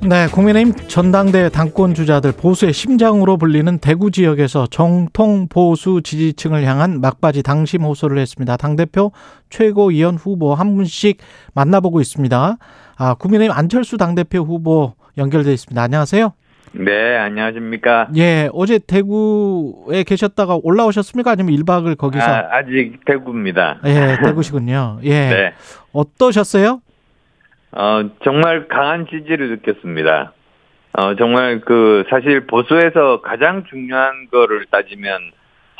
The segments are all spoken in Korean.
네, 국민의힘 전당대회 당권 주자들 보수의 심장으로 불리는 대구 지역에서 정통 보수 지지층을 향한 막바지 당심 호소를 했습니다. 당 대표 최고위원 후보 한 분씩 만나보고 있습니다. 아, 국민의힘 안철수 당 대표 후보 연결돼 있습니다. 안녕하세요. 네, 안녕하십니까. 예, 어제 대구에 계셨다가 올라오셨습니까? 아니면 1박을 거기서? 아, 직 대구입니다. 예, 대구시군요. 예. 네. 어떠셨어요? 어, 정말 강한 지지를 느꼈습니다. 어, 정말 그 사실 보수에서 가장 중요한 거를 따지면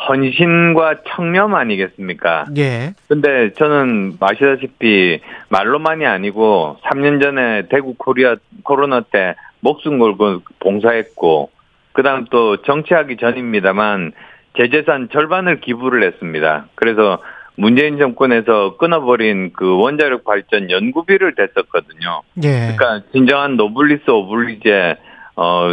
헌신과 청렴 아니겠습니까? 예. 근데 저는 아시다시피 말로만이 아니고 3년 전에 대구 코리아 코로나 때 목숨 걸고 봉사했고 그다음 또 정치하기 전입니다만 제 재산 절반을 기부를 했습니다. 그래서 문재인 정권에서 끊어버린 그 원자력 발전 연구비를 댔었거든요. 예. 그러니까 진정한 노블리스 오블리제 어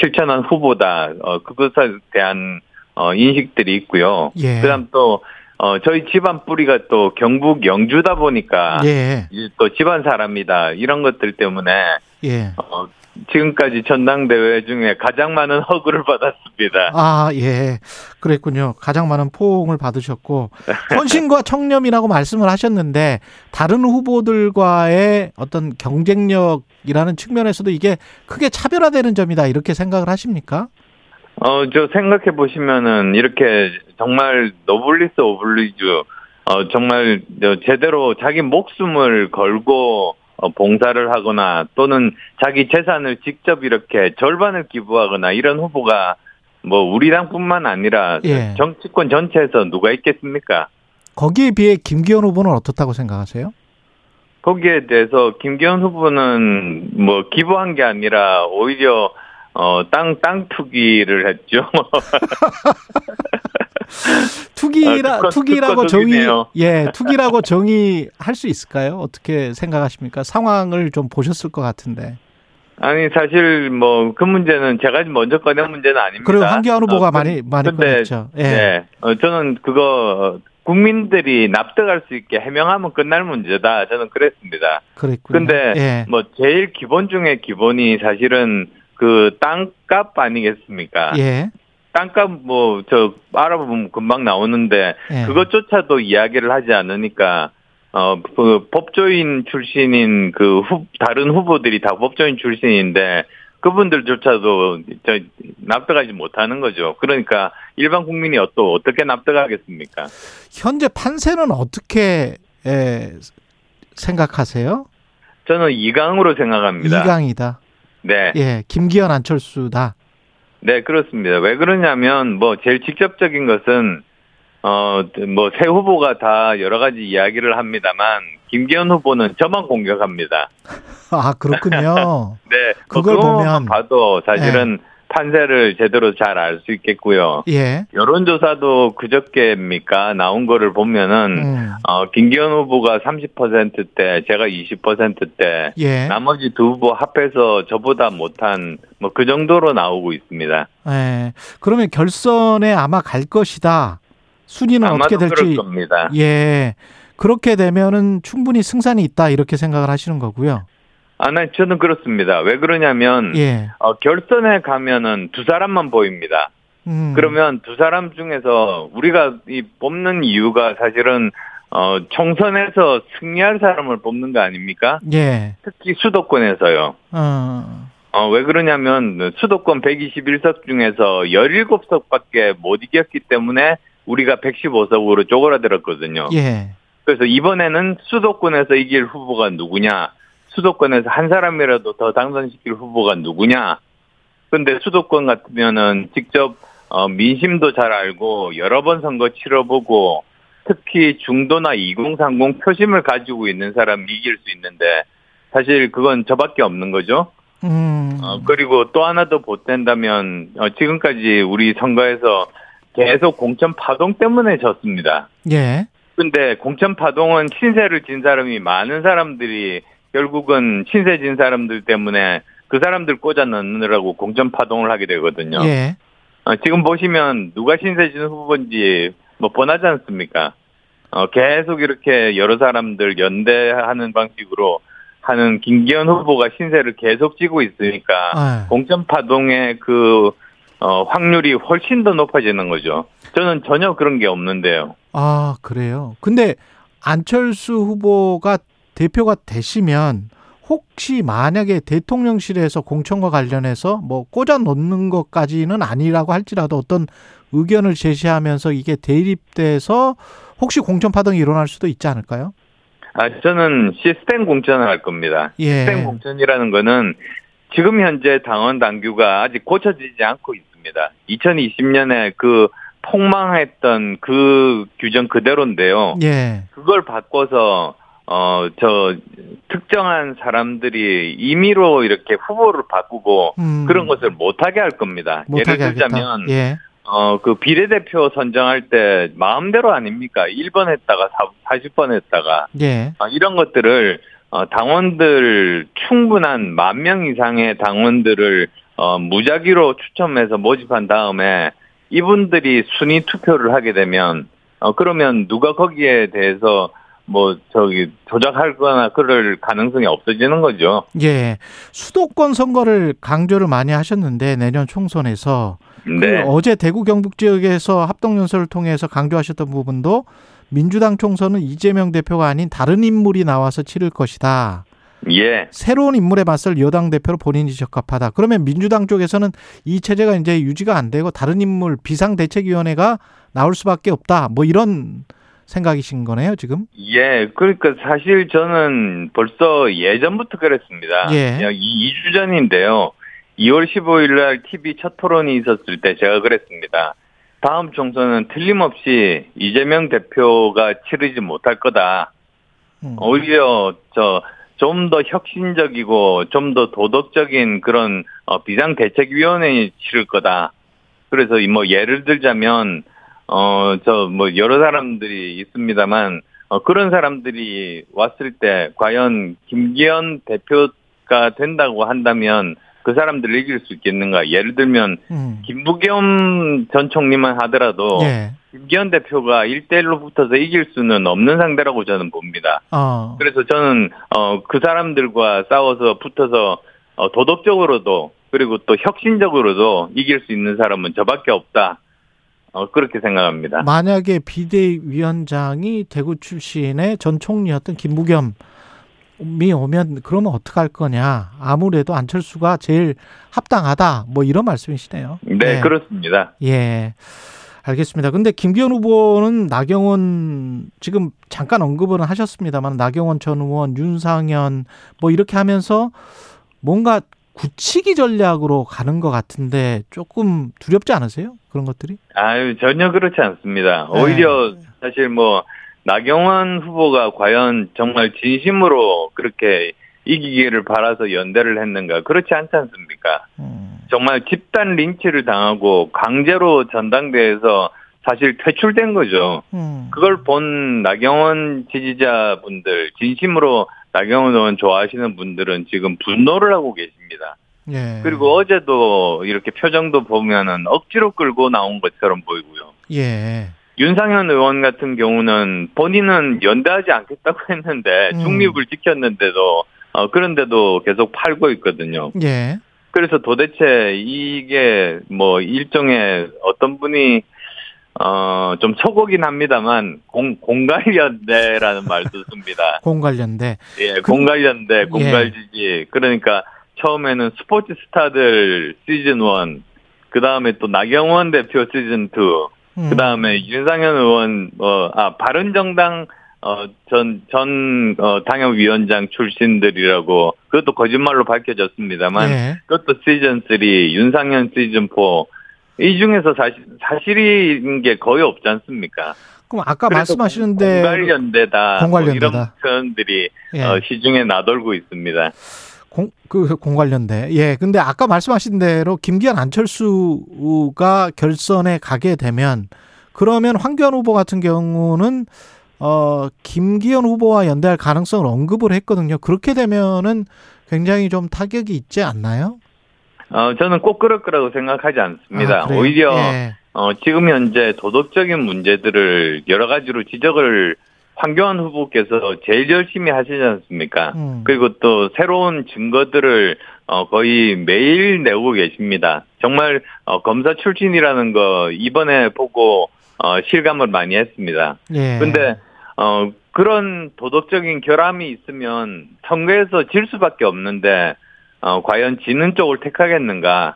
실천한 후보다 어 그것에 대한 어 인식들이 있고요. 예. 그다음 또 어, 저희 집안 뿌리가 또 경북 영주다 보니까 예. 또 집안 사람이다 이런 것들 때문에 예. 어, 지금까지 전당대회 중에 가장 많은 허구를 받았습니다. 아, 예. 그랬군요. 가장 많은 포옹을 받으셨고, 헌신과 청렴이라고 말씀을 하셨는데, 다른 후보들과의 어떤 경쟁력이라는 측면에서도 이게 크게 차별화되는 점이다, 이렇게 생각을 하십니까? 어, 저 생각해 보시면은 이렇게 정말 노블리스 오블리주, 어, 정말 저 제대로 자기 목숨을 걸고 어, 봉사를 하거나 또는 자기 재산을 직접 이렇게 절반을 기부하거나 이런 후보가 뭐 우리 당뿐만 아니라 예. 정치권 전체에서 누가 있겠습니까? 거기에 비해 김기현 후보는 어떻다고 생각하세요? 거기에 대해서 김기현 후보는 뭐 기부한 게 아니라 오히려 어, 땅, 땅 투기를 했죠. 투기라, 아, 특권- 투기라고 정의, 특권적이네요. 예, 투기라고 정의할 수 있을까요? 어떻게 생각하십니까? 상황을 좀 보셨을 것 같은데. 아니, 사실 뭐 그 문제는 제가 먼저 꺼낸 문제는 아닙니다. 그리고 한기환 후보가 어, 그- 많이, 많이 꺼냈죠. 예. 네. 어, 저는 그거 국민들이 납득할 수 있게 해명하면 끝날 문제다. 저는 그랬습니다. 그랬군요. 근데 예. 뭐 제일 기본 중에 기본이 사실은 그 땅값 아니겠습니까? 예. 땅값 뭐 저 알아보면 금방 나오는데 예. 그것조차도 이야기를 하지 않으니까 어 그 법조인 출신인 그 후, 다른 후보들이 다 법조인 출신인데 그분들조차도 저 납득하지 못하는 거죠. 그러니까 일반 국민이 또 어떻게 납득하겠습니까? 현재 판세는 어떻게 예, 생각하세요? 저는 이강으로 생각합니다. 이강이다. 네. 예, 김기현 안철수다. 네, 그렇습니다. 왜 그러냐면 뭐 제일 직접적인 것은 어뭐 새 후보가 다 여러 가지 이야기를 합니다만 김기현 후보는 저만 공격합니다. 아 그렇군요. 네, 그걸 뭐 그것만 보면- 네. 봐도 사실은 판세를 제대로 잘 알 수 있겠고요. 예. 여론조사도 그저께입니까 나온 거를 보면은 음, 어 김기현 후보가 30%대, 제가 20%대, 예. 나머지 두 후보 합해서 저보다 못한 뭐 그 정도로 나오고 있습니다. 예. 그러면 결선에 아마 갈 것이다. 순위는 어떻게 될지. 겁니다. 예. 그렇게 되면은 충분히 승산이 있다 이렇게 생각을 하시는 거고요. 아, 네, 저는 그렇습니다. 왜 그러냐면 예. 어, 결선에 가면은 두 사람만 보입니다. 음. 그러면 두 사람 중에서 우리가 이 뽑는 이유가 사실은 어, 총선에서 승리할 사람을 뽑는 거 아닙니까? 예. 특히 수도권에서요. 어. 어, 왜 그러냐면 수도권 121석 중에서 17석밖에 못 이겼기 때문에 우리가 115석으로 쪼그라들었거든요. 예. 그래서 이번에는 수도권에서 이길 후보가 누구냐? 수도권에서 한 사람이라도 더 당선시킬 후보가 누구냐? 근데 수도권 같으면은 직접 어, 민심도 잘 알고 여러 번 선거 치러보고 특히 중도나 2030 표심을 가지고 있는 사람이 이길 수 있는데 사실 그건 저밖에 없는 거죠. 음. 어, 그리고 또 하나 더 보탠다면 어, 지금까지 우리 선거에서 계속 공천 파동 때문에 졌습니다. 예. 근데 공천 파동은 신세를 진 사람이 많은 사람들이 결국은 신세 진 사람들 때문에 그 사람들 꽂아 넣느라고 공천 파동을 하게 되거든요. 예. 어, 지금 보시면 누가 신세진 후보인지 뭐 뻔하지 않습니까? 어, 계속 이렇게 여러 사람들 연대하는 방식으로 하는 김기현 후보가 신세를 계속 찌고 있으니까 아, 공천 파동의 그 어, 확률이 훨씬 더 높아지는 거죠. 저는 전혀 그런 게 없는데요. 아, 그래요. 근데 안철수 후보가 대표가 되시면 혹시 만약에 대통령실에서 공천과 관련해서 뭐 꽂아 놓는 것까지는 아니라고 할지라도 어떤 의견을 제시하면서 이게 대립돼서 혹시 공천 파동이 일어날 수도 있지 않을까요? 아, 저는 시스템 공천을 할 겁니다. 예. 시스템 공천이라는 거는 지금 현재 당원 당규가 아직 고쳐지지 않고 있습니다. 2020년에 그 폭망했던 그 규정 그대로인데요. 예. 그걸 바꿔서 어 저 특정한 사람들이 임의로 이렇게 후보를 바꾸고 음, 그런 것을 못하게 할 겁니다. 못하게 예를 들자면. 예. 어 그 비례대표 선정할 때 마음대로 아닙니까? 1번 했다가 40번 했다가 예. 아, 이런 것들을 어, 당원들 충분한 만 명 이상의 당원들을 어, 무작위로 추첨해서 모집한 다음에 이분들이 순위 투표를 하게 되면 어, 그러면 누가 거기에 대해서 뭐 저기 조작할거나 그럴 가능성이 없어지는 거죠. 예. 수도권 선거를 강조를 많이 하셨는데 내년 총선에서 네. 그 어제 대구 경북 지역에서 합동 연설을 통해서 강조하셨던 부분도 민주당 총선은 이재명 대표가 아닌 다른 인물이 나와서 치를 것이다. 예. 새로운 인물에 맞설 여당 대표로 본인이 적합하다. 그러면 민주당 쪽에서는 이 체제가 이제 유지가 안 되고 다른 인물 비상대책위원회가 나올 수밖에 없다. 뭐 이런 생각이신 거네요, 지금? 예, 그러니까 사실 저는 벌써 예전부터 그랬습니다. 예. 2주 전인데요. 2월 15일 날 TV 첫 토론이 있었을 때 제가 그랬습니다. 다음 총선은 틀림없이 이재명 대표가 치르지 못할 거다. 음. 오히려 저 좀 더 혁신적이고 좀 더 도덕적인 그런 어, 비상대책위원회에 치를 거다. 그래서 이뭐 예를 들자면 어 저 뭐 여러 사람들이 있습니다만 어, 그런 사람들이 왔을 때 과연 김기현 대표가 된다고 한다면 그 사람들을 이길 수 있겠는가? 예를 들면 음. 김부겸 전 총리만 하더라도 예. 김기현 대표가 1대1로 붙어서 이길 수는 없는 상대라고 저는 봅니다. 어. 그래서 저는 어, 그 사람들과 싸워서 붙어서 어, 도덕적으로도 그리고 또 혁신적으로도 이길 수 있는 사람은 저밖에 없다. 어, 그렇게 생각합니다. 만약에 비대위원장이 대구 출신의 전 총리였던 김부겸이 오면 그러면 어떡할 거냐. 아무래도 안철수가 제일 합당하다. 뭐 이런 말씀이시네요. 네, 예. 그렇습니다. 예. 알겠습니다. 근데 김기현 후보는 나경원 지금 잠깐 언급은 하셨습니다만 나경원 전 의원, 윤상현 뭐 이렇게 하면서 뭔가 굳히기 전략으로 가는 것 같은데 조금 두렵지 않으세요? 그런 것들이? 아유, 전혀 그렇지 않습니다. 네. 오히려 사실 뭐, 나경원 후보가 과연 정말 진심으로 그렇게 이기기를 바라서 연대를 했는가. 그렇지 않지 않습니까? 음, 정말 집단 린치를 당하고 강제로 전당대에서 사실 퇴출된 거죠. 음. 그걸 본 나경원 지지자분들, 진심으로 나경원 의원 좋아하시는 분들은 지금 분노를 하고 계십니다. 예. 그리고 어제도 이렇게 표정도 보면은 억지로 끌고 나온 것처럼 보이고요. 예. 윤상현 의원 같은 경우는 본인은 연대하지 않겠다고 했는데 음. 중립을 지켰는데도 어, 그런데도 계속 팔고 있거든요. 예. 그래서 도대체 이게 뭐 일종의 어떤 분이 어 좀 초보긴 합니다만 공 공갈연대라는 말도 씁니다. 공관련대. 예, 공갈연대, 공갈지지. 그러니까 처음에는 스포츠 스타들 시즌 1, 그 다음에 또 나경원 대표 시즌 2, 음. 그 다음에 윤상현 의원, 어, 아, 바른정당, 어, 전, 전, 어, 당협위원장 출신들이라고, 그것도 거짓말로 밝혀졌습니다만, 예. 그것도 시즌 3, 윤상현 시즌 4, 이 중에서 사실, 사실인 게 거의 없지 않습니까? 그럼 아까 그래서 말씀하시는 대 공갈연대다. 공갈연대다. 뭐 이런 표현들이 예. 어, 시중에 나돌고 있습니다. 공, 그 공관련대. 예. 근데 아까 말씀하신 대로 김기현 안철수가 결선에 가게 되면 그러면 황교안 후보 같은 경우는 어, 김기현 후보와 연대할 가능성을 언급을 했거든요. 그렇게 되면은 굉장히 좀 타격이 있지 않나요? 어, 저는 꼭 그럴 거라고 생각하지 않습니다. 아? 오히려 예. 어, 지금 현재 도덕적인 문제들을 여러 가지로 지적을 황교안 후보께서 제일 열심히 하시지 않습니까? 음. 그리고 또 새로운 증거들을 어, 거의 매일 내고 계십니다. 정말 어, 검사 출신이라는 거 이번에 보고 어, 실감을 많이 했습니다. 예. 근데 어, 그런 도덕적인 결함이 있으면 선거에서 질 수밖에 없는데 어, 과연 지는 쪽을 택하겠는가?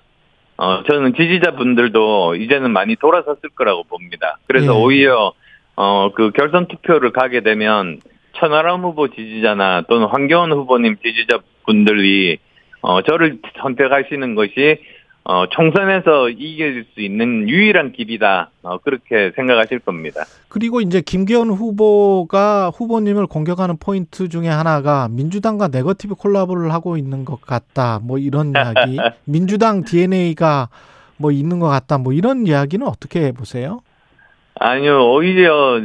어, 저는 지지자분들도 이제는 많이 돌아섰을 거라고 봅니다. 그래서 예. 오히려 어, 그 결선 투표를 가게 되면 천하람 후보 지지자나 또는 황교안 후보님 지지자분들이 어, 저를 선택하시는 것이 어, 총선에서 이길 수 있는 유일한 길이다. 어, 그렇게 생각하실 겁니다. 그리고 이제 김기현 후보가 후보님을 공격하는 포인트 중에 하나가 민주당과 네거티브 콜라보를 하고 있는 것 같다. 뭐 이런 이야기. 민주당 DNA가 뭐 있는 것 같다. 뭐 이런 이야기는 어떻게 보세요? 아니요, 오히려,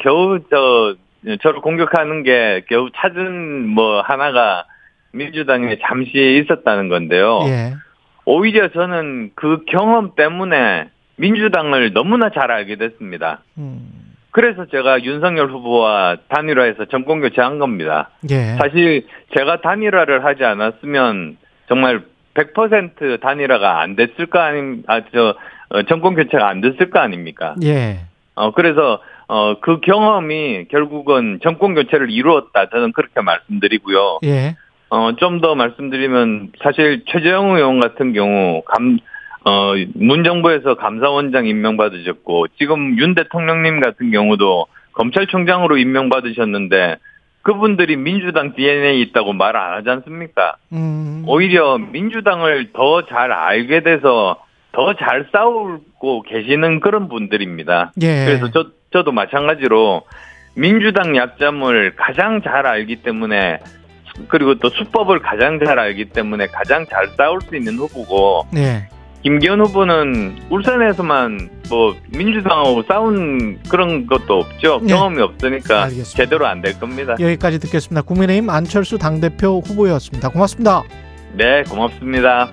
겨우, 저, 저를 공격하는 게 겨우 찾은 뭐 하나가 민주당에 잠시 있었다는 건데요. 예. 오히려 저는 그 경험 때문에 민주당을 너무나 잘 알게 됐습니다. 음. 그래서 제가 윤석열 후보와 단일화해서 정권 교체한 겁니다. 예. 사실 제가 단일화를 하지 않았으면 정말 100% 단일화가 안 됐을 거 아님, 아, 저, 어, 정권 교체가 안 됐을 거 아닙니까? 예. 어, 그래서, 어, 그 경험이 결국은 정권 교체를 이루었다. 저는 그렇게 말씀드리고요. 예. 어, 좀 더 말씀드리면 사실 최재형 의원 같은 경우 감, 어, 문정부에서 감사원장 임명받으셨고 지금 윤 대통령님 같은 경우도 검찰총장으로 임명받으셨는데 그분들이 민주당 DNA 있다고 말 안 하지 않습니까? 음. 오히려 민주당을 더 잘 알게 돼서 더 잘 싸우고 계시는 그런 분들입니다. 예. 그래서 저, 저도 마찬가지로 민주당 약점을 가장 잘 알기 때문에 그리고 또 수법을 가장 잘 알기 때문에 가장 잘 싸울 수 있는 후보고 예. 김기현 후보는 울산에서만 뭐 민주당하고 싸운 그런 것도 없죠. 네. 경험이 없으니까 알겠습니다. 제대로 안 될 겁니다. 여기까지 듣겠습니다. 국민의힘 안철수 당대표 후보였습니다. 고맙습니다. 네, 고맙습니다.